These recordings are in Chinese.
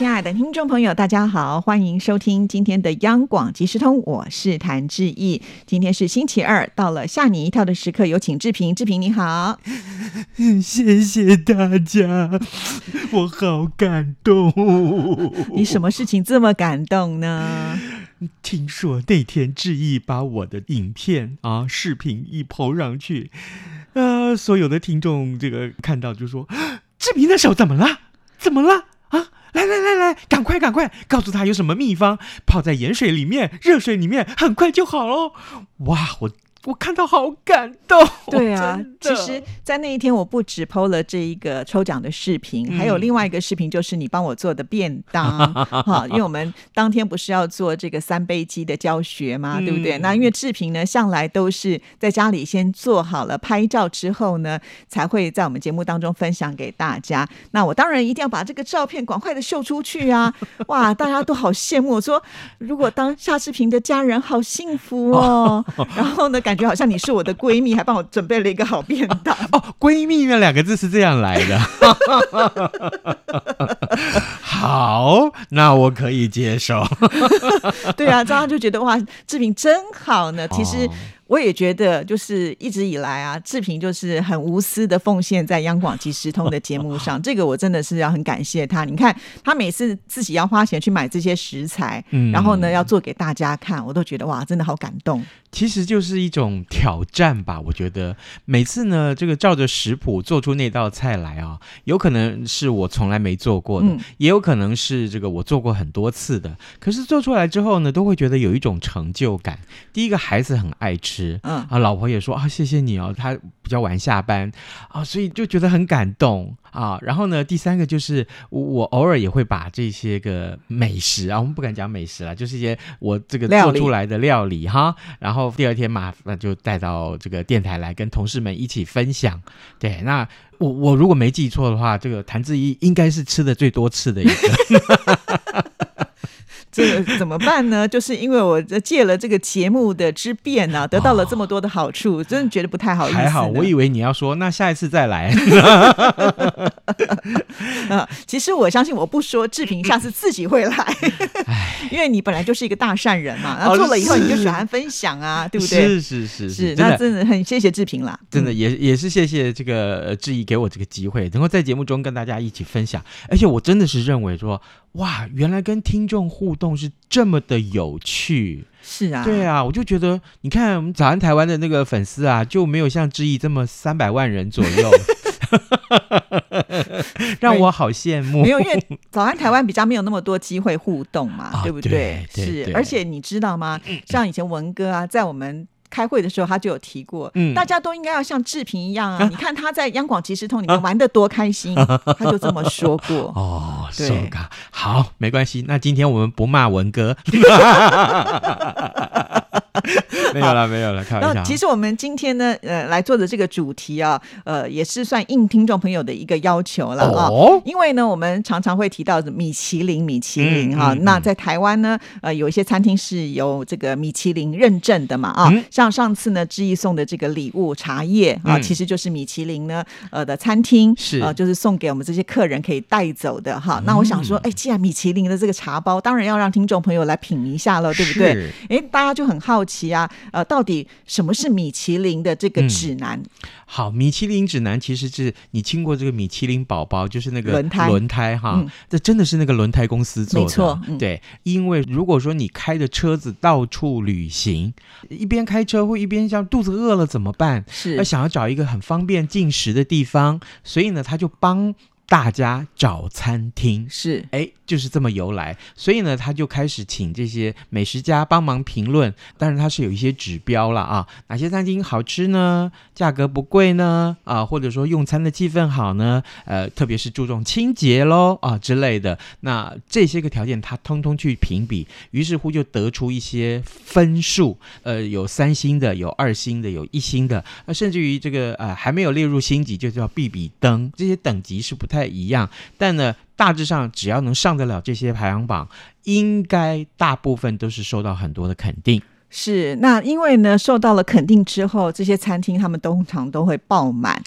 亲爱的听众朋友，大家好，欢迎收听今天的央广即时通，我是谭志毅。今天是星期二，到了吓你一跳的时刻，有请志平。志平你好，谢谢大家，我好感动。你什么事情这么感动呢？听说那天志毅把我的影片啊、视频一抛上去，呃，所有的听众这个看到就说：“志平的手怎么了？怎么了？啊！来来来来，赶快赶快，告诉他有什么秘方，泡在盐水里面、热水里面，很快就好喽。”哇，我我看到好感动。对啊，其实，在那一天，我不止 PO 了这一个抽奖的视频，嗯还有另外一个视频，就是你帮我做的便当 哈。因为我们当天不是要做这个三杯鸡的教学嘛，对不对？嗯那因为志平呢，向来都是在家里先做好了拍照之后呢，才会在我们节目当中分享给大家。那我当然一定要把这个照片赶快的秀出去啊！哇，大家都好羡慕，我说如果当夏志平的家人，好幸福哦。然后呢，感觉好像你是我的闺蜜，还帮我准备了一个好便当。哦，闺蜜那两个字是这样来的。好，那我可以接受。对啊，这样就觉得哇，志平真好呢。其实哦我也觉得，就是一直以来啊，志平就是很无私的奉献在央广及时通的节目上，这个我真的是要很感谢他。你看，他每次自己要花钱去买这些食材，嗯然后呢要做给大家看，我都觉得哇，真的好感动。其实就是一种挑战吧，我觉得每次呢，这个照着食谱做出那道菜来啊，有可能是我从来没做过的，嗯也有可能是这个我做过很多次的。可是做出来之后呢，都会觉得有一种成就感。第一个孩子很爱吃，嗯啊，老婆也说啊，谢谢你哦，他比较晚下班啊，所以就觉得很感动啊。然后呢，第三个就是我我偶尔也会把这些个美食啊，我们不敢讲美食啦，就是一些我这个做出来的料理哈，然后第二天嘛，那就带到这个电台来跟同事们一起分享。对，那我我如果没记错的话，这个谭志毅应该是吃的最多次的一个。这个怎么办呢？就是因为我借了这个节目的之便呢、得到了这么多的好处，真的觉得不太好意思。还好，我以为你要说那下一次再来。啊，其实我相信，我不说，志平下次自己会来，因为你本来就是一个大善人嘛，然后哦做了以后你就喜欢分享啊，对不对？是是是是，那真的很谢谢志平啦，真的嗯也也是谢谢这个呃志毅给我这个机会，能够在节目中跟大家一起分享。而且我真的是认为说，哇，原来跟听众互动是这么的有趣。是啊，对啊，我就觉得，你看我们早安台湾的那个粉丝啊，就没有像志毅这么三百万人左右，让我好羡慕。没有，因为早安台湾比较没有那么多机会互动嘛，啊对不对对是，而且你知道吗？像以前文哥啊，在我们。开会的时候，他就有提过，嗯大家都应该要像志平一样啊！你看他在央广即时通里面玩的多开心，他就这么说过。哦，对好，没关系。那今天我们不骂文哥，没有了，没有了，开玩笑。那其实我们今天呢，呃，来做的这个主题啊，呃，也是算应听众朋友的一个要求了啊。哦因为呢，我们常常会提到米其林，米其林哈、嗯嗯嗯那在台湾呢，呃，有一些餐厅是有这个米其林认证的嘛啊。嗯像上次呢，志毅送的这个礼物茶叶啊，嗯其实就是米其林呢呃的餐厅是呃，就是送给我们这些客人可以带走的哈。那我想说，哎，既然米其林的这个茶包，当然要让听众朋友来品一下了，对不对？是哎，大家就很好奇啊，呃，到底什么是米其林的这个嗯。指南？好，米其林指南其实是你经过这个米其林宝宝，就是那个轮胎。轮胎哈，嗯。这真的是那个轮胎公司做的，没错嗯。对，因为如果说你开着车子到处旅行，一边开车或一边像肚子饿了怎么办？是。那想要找一个很方便进食的地方，所以呢，他就帮大家找餐厅。是哎，就是这么由来，所以呢，他就开始请这些美食家帮忙评论。当然，他是有一些指标了啊，哪些餐厅好吃呢？价格不贵呢？啊，或者说用餐的气氛好呢？呃，特别是注重清洁喽啊之类的。那这些个条件，他通通去评比，于是乎就得出一些分数。呃，有三星的，有二星的，有一星的，呃，甚至于这个呃还没有列入星级，就叫必比登，这些等级是不太太一样，但呢，大致上只要能上得了这些排行榜，应该大部分都是受到很多的肯定。是，那因为呢，受到了肯定之后，这些餐厅他们通常都会爆满，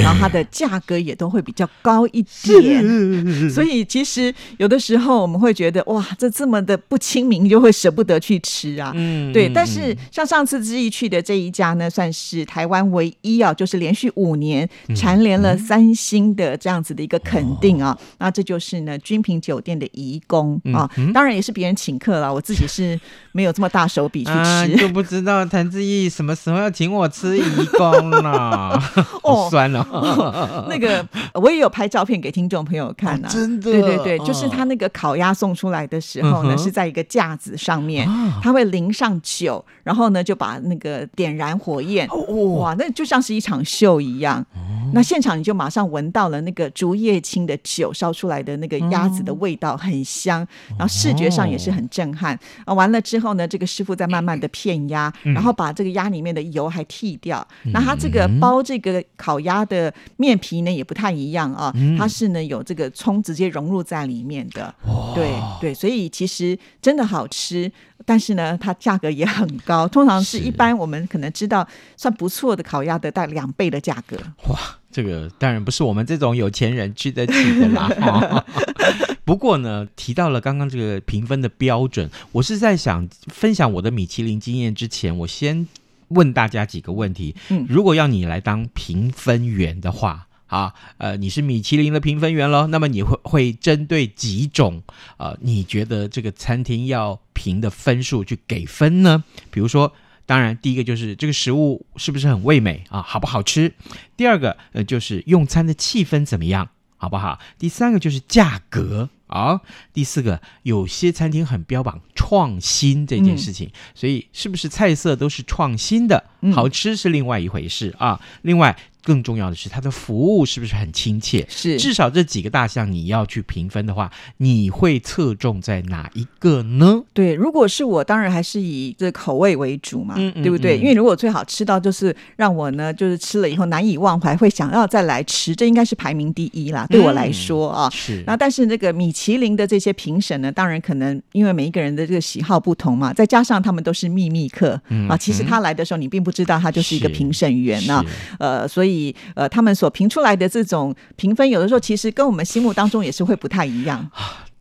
然后它的价格也都会比较高一点。所以其实有的时候我们会觉得，哇，这这么的不亲民，就会舍不得去吃啊。嗯对，但是像上次之毅去的这一家呢，算是台湾唯一啊，就是连续五年蝉联了三星的这样子的一个肯定啊。那这就是呢君品酒店的怡宫啊，当然也是别人请客了，我自己是没有这么大手笔去啊，吃。就不知道谭志毅什么时候要请我吃义工了，哦酸哦。那个我也有拍照片给听众朋友看啊，真的？对对对，就是哦他那个烤鸭送出来的时候呢，嗯是在一个架子上面，啊。他会淋上酒，然后呢就把那个点燃火焰，哦哇，那就像是一场秀一样。那现场你就马上闻到了那个竹叶青的酒烧出来的那个鸭子的味道，很香，然后视觉上也是很震撼。啊，完了之后呢，这个师傅再慢慢的片鸭，然后把这个鸭里面的油还剔掉。那它这个包这个烤鸭的面皮呢也不太一样啊，它是呢有这个葱直接融入在里面的。对对，所以其实真的好吃，但是呢，它价格也很高，通常是是一般我们可能知道算不错的烤鸭的大概两倍的价格。哇，这个当然不是我们这种有钱人吃得起的啦。哈 不过呢，提到了刚刚这个评分的标准，我是在想分享我的米其林经验之前，我先问大家几个问题。嗯如果要你来当评分员的话。啊，呃，你是米其林的评分员喽，那么你会会针对几种呃，你觉得这个餐厅要评的分数去给分呢？比如说，当然第一个就是这个食物是不是很味美啊，好不好吃？第二个呃就是用餐的气氛怎么样，好不好？第三个就是价格啊，第四个有些餐厅很标榜创新这件事情，所以是不是菜色都是创新的，嗯好吃是另外一回事啊。另外更重要的是它的服务是不是很亲切？是至少这几个大项你要去评分的话，你会侧重在哪一个呢？对，如果是我，当然还是以这口味为主嘛，对不对？嗯因为如果最好吃到就是让我呢，就是吃了以后难以忘怀，会想要再来吃，这应该是排名第一啦。对我来说啊，是那但是那个米其林的这些评审呢，当然可能因为每一个人的这个喜好不同嘛，再加上他们都是秘密客、嗯啊，其实他来的时候你并不知道他就是一个评审员呢、呃，所以呃，他们所评出来的这种评分，有的时候其实跟我们心目当中也是会不太一样。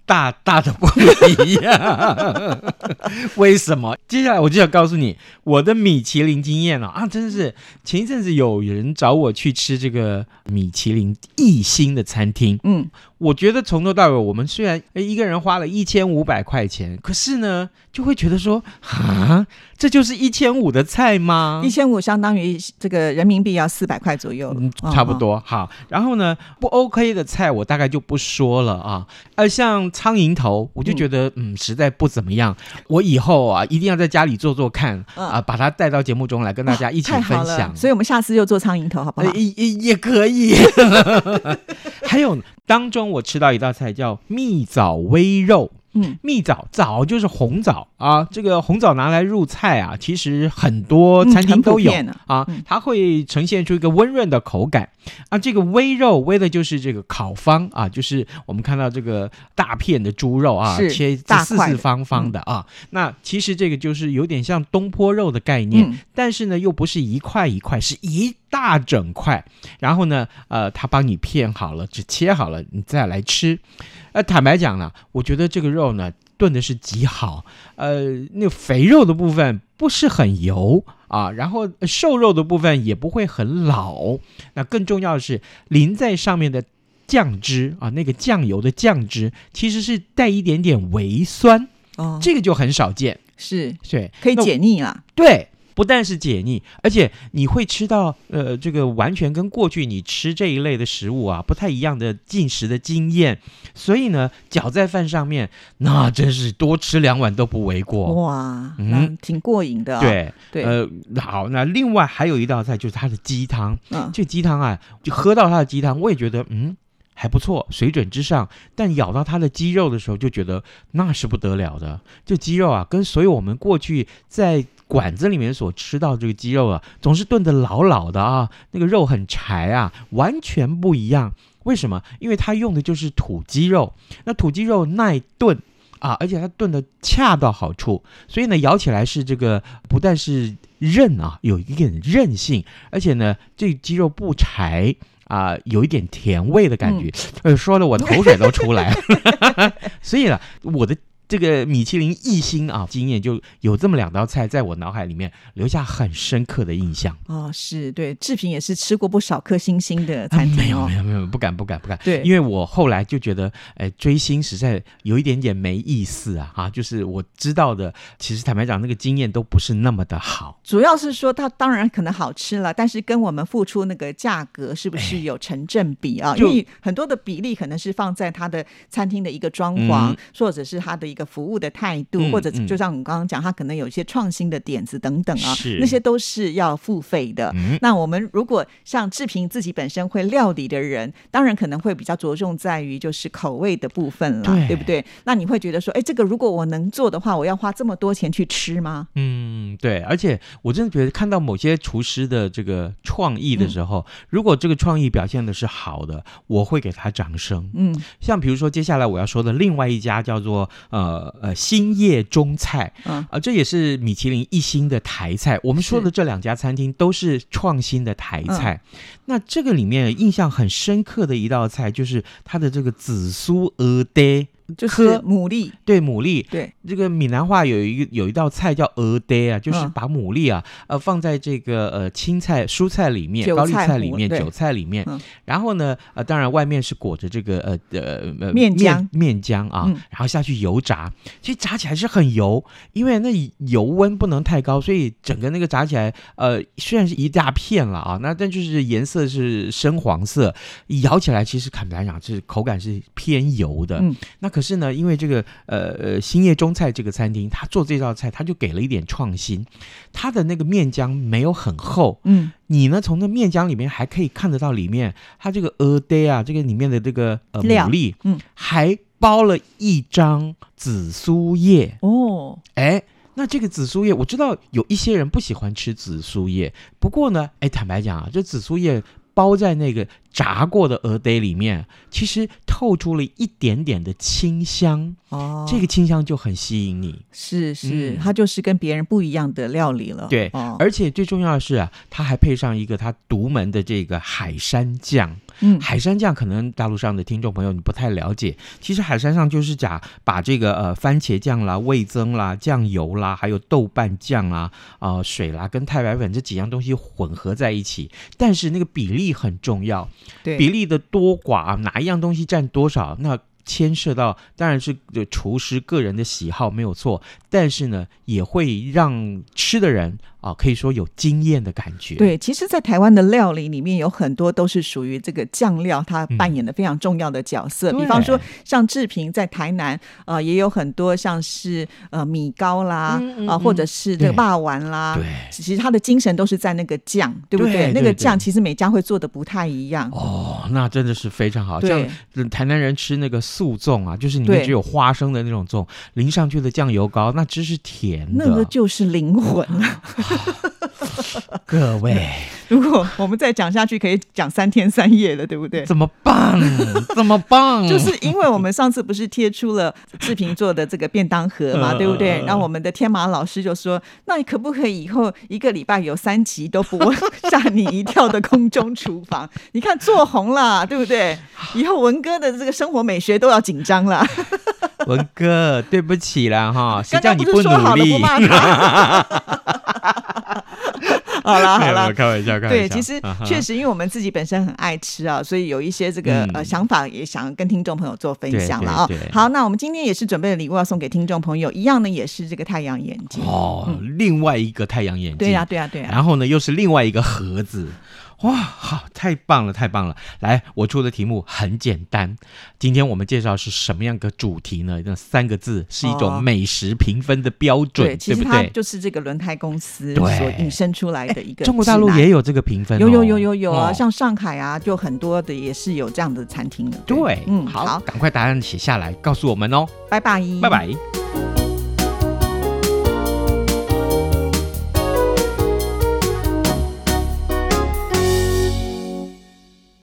大大的不一样。为什么？接下来我就要告诉你我的米其林经验了啊！真的是前一阵子有人找我去吃这个米其林一星的餐厅，嗯，我觉得从头到尾，我们虽然诶一个人花了一千五百块钱，可是呢，就会觉得说啊，这就是一千五的菜吗？一千五相当于这个人民币要四百块左右差不。多。好，然后呢，不 OK 的菜我大概就不说了啊。呃，像苍蝇头，我就觉得嗯实在不怎么样。我以后啊一定要在家里做做看嗯啊，把它带到节目中来跟大家一起分享。所以我们下次就做苍蝇头，好不好也也可以。还有当中我吃到一道菜叫蜜枣煨肉。嗯，蜜枣枣就是红枣啊，这个红枣拿来入菜啊，其实很多餐厅都有、遍啊它会呈现出一个温润的口感啊。这个煨肉煨的就是这个烤方啊，就是我们看到这个大片的猪肉啊，切四四方方的啊。那其实这个就是有点像东坡肉的概念，嗯但是呢又不是一块一块，是一大整块。然后呢，呃，他帮你片好了，只切好了，你再来吃。呃，坦白讲呢，我觉得这个肉呢炖的是极好，呃，那个肥肉的部分不是很油啊，然后呃瘦肉的部分也不会很老。那更重要的是淋在上面的酱汁啊，那个酱油的酱汁其实是带一点点微酸，哦，这个就很少见。是对，可以解腻啦。对，不但是解腻，而且你会吃到呃，这个完全跟过去你吃这一类的食物啊不太一样的进食的经验。所以呢，搅在饭上面，那真是多吃两碗都不为过。哇，嗯挺过瘾的、啊。对，对，呃，好，那另外还有一道菜就是它的鸡汤，嗯，这鸡汤啊，就喝到它的鸡汤，我也觉得嗯。还不错，水准之上。但咬到它的鸡肉的时候，就觉得那是不得了的。这鸡肉啊，跟所有我们过去在馆子里面所吃到这个鸡肉啊，总是炖得老老的啊，那个肉很柴啊，完全不一样。为什么？因为它用的就是土鸡肉，那土鸡肉耐炖。啊，而且它炖的恰到好处，所以呢，咬起来是这个不但是韧啊，有一点韧性，而且呢，这鸡肉不柴啊，有一点甜味的感觉，呃，说的我口水都出来了。所以呢，我的。这个米其林一星啊，经验就有这么两道菜，在我脑海里面留下很深刻的印象。哦，是对，志平也是吃过不少颗星星的餐厅哦。没有，没有，没有，不敢，不敢，不敢。对，因为我后来就觉得，哎，追星实在有一点点没意思啊！啊，就是我知道的，其实坦白讲，那个经验都不是那么的好。主要是说，它当然可能好吃了，但是跟我们付出那个价格是不是有成正比啊？因为很多的比例可能是放在它的餐厅的一个装潢，或者是它的一个。服务的态度，或者就像我们刚刚讲，他可能有一些创新的点子等等啊，那些都是要付费的。那我们如果像志平自己本身会料理的人，当然可能会比较着重在于就是口味的部分了，对不对？那你会觉得说，哎，这个如果我能做的话，我要花这么多钱去吃吗？嗯，对。而且我真的觉得看到某些厨师的这个创意的时候，如果这个创意表现的是好的，我会给他掌声。嗯，像比如说接下来我要说的另外一家叫做呃。呃呃，新叶中菜，啊，这也是米其林一星的台菜。我们说的这两家餐厅都是创新的台菜。那这个里面印象很深刻的一道菜，就是它的这个紫苏鹅呆。就是牡蛎，对牡蛎，对。这个闽南话有一个有一道菜叫鹅呆啊，就是把牡蛎啊呃放在这个呃青菜蔬菜里面，高丽菜里面，韭菜里面，然后呢呃当然外面是裹着这个呃呃呃面浆。面浆啊，然后下去油炸，其实炸起来是很油，因为那油温不能太高，所以整个那个炸起来呃虽然是一大片了啊，那但就是颜色是深黄色，咬起来其实坦白讲是口感是偏油的，那。可是呢，因为这个呃呃兴业中菜这个餐厅，他做这道菜，他就给了一点创新，他的那个面浆没有很厚，嗯，你呢从那面浆里面还可以看得到里面，它这个鹅呆啊，这个里面的这个呃牡蛎，嗯，还包了一张紫苏叶。哦，哎，那这个紫苏叶我知道有一些人不喜欢吃紫苏叶，不过呢，哎，坦白讲啊，这紫苏叶包在那个。炸过的鹅堆里面，其实透出了一点点的清香哦，这个清香就很吸引你。是是，它就是跟别人不一样的料理了。对，而且最重要的是啊，它还配上一个它独门的这个海山酱。嗯，海山酱可能大陆上的听众朋友你不太了解，其实海山上就是讲把这个呃番茄酱啦、味增啦、酱油啦，还有豆瓣酱啊、啊水啦跟太白粉这几样东西混合在一起，但是那个比例很重要。对。比例的多寡，哪一样东西占多少，那牵涉到当然是厨师个人的喜好没有错，但是呢，也会让吃的人。啊，可以说有惊艳的感觉。对，其实，在台湾的料理里面，有很多都是属于这个酱料，它扮演的非常重要的角色。比方说，像志平在台南，呃，也有很多像是呃米糕啦，啊，或者是这个霸丸啦。对，其实他的精神都是在那个酱，对不对？那个酱其实每家会做的不太一样。哦，那真的是非常好。像台南人吃那个素粽啊，就是里面只有花生的那种粽，淋上去的酱油膏，那真是甜的。那个就是灵魂。各位，如果我们再讲下去，可以讲三天三夜了，对不对？怎么办？怎么办？就是因为我们上次不是贴出了志平做的这个便当盒嘛，对不对？然后我们的天马老师就说：“那你可不可以以后一个礼拜有三集都播吓你一跳的空中厨房？你看做红了，对不对？以后文哥的这个生活美学都要紧张了。文哥，对不起了哈，谁叫你不努力？”好了 好了，开玩笑，开玩笑。对，其实确实，因为我们自己本身很爱吃啊，所以有一些这个呃想法，也想跟听众朋友做分享了啊。好，那我们今天也是准备了礼物要送给听众朋友，一样呢也是这个太阳眼镜。哦，另外一个太阳眼镜，对呀对呀对呀，然后呢又是另外一个盒子。哇，好，太棒了，太棒了！来，我出的题目很简单。今天我们介绍是什么样个主题呢？那三个字是一种美食评分的标准，对其实它就是这个轮胎公司所引申出来的一个。中国大陆也有这个评分，有有有有有啊，像上海啊，就很多的也是有这样的餐厅的。对，嗯，好，赶快答案写下来，告诉我们哦。拜拜，拜拜。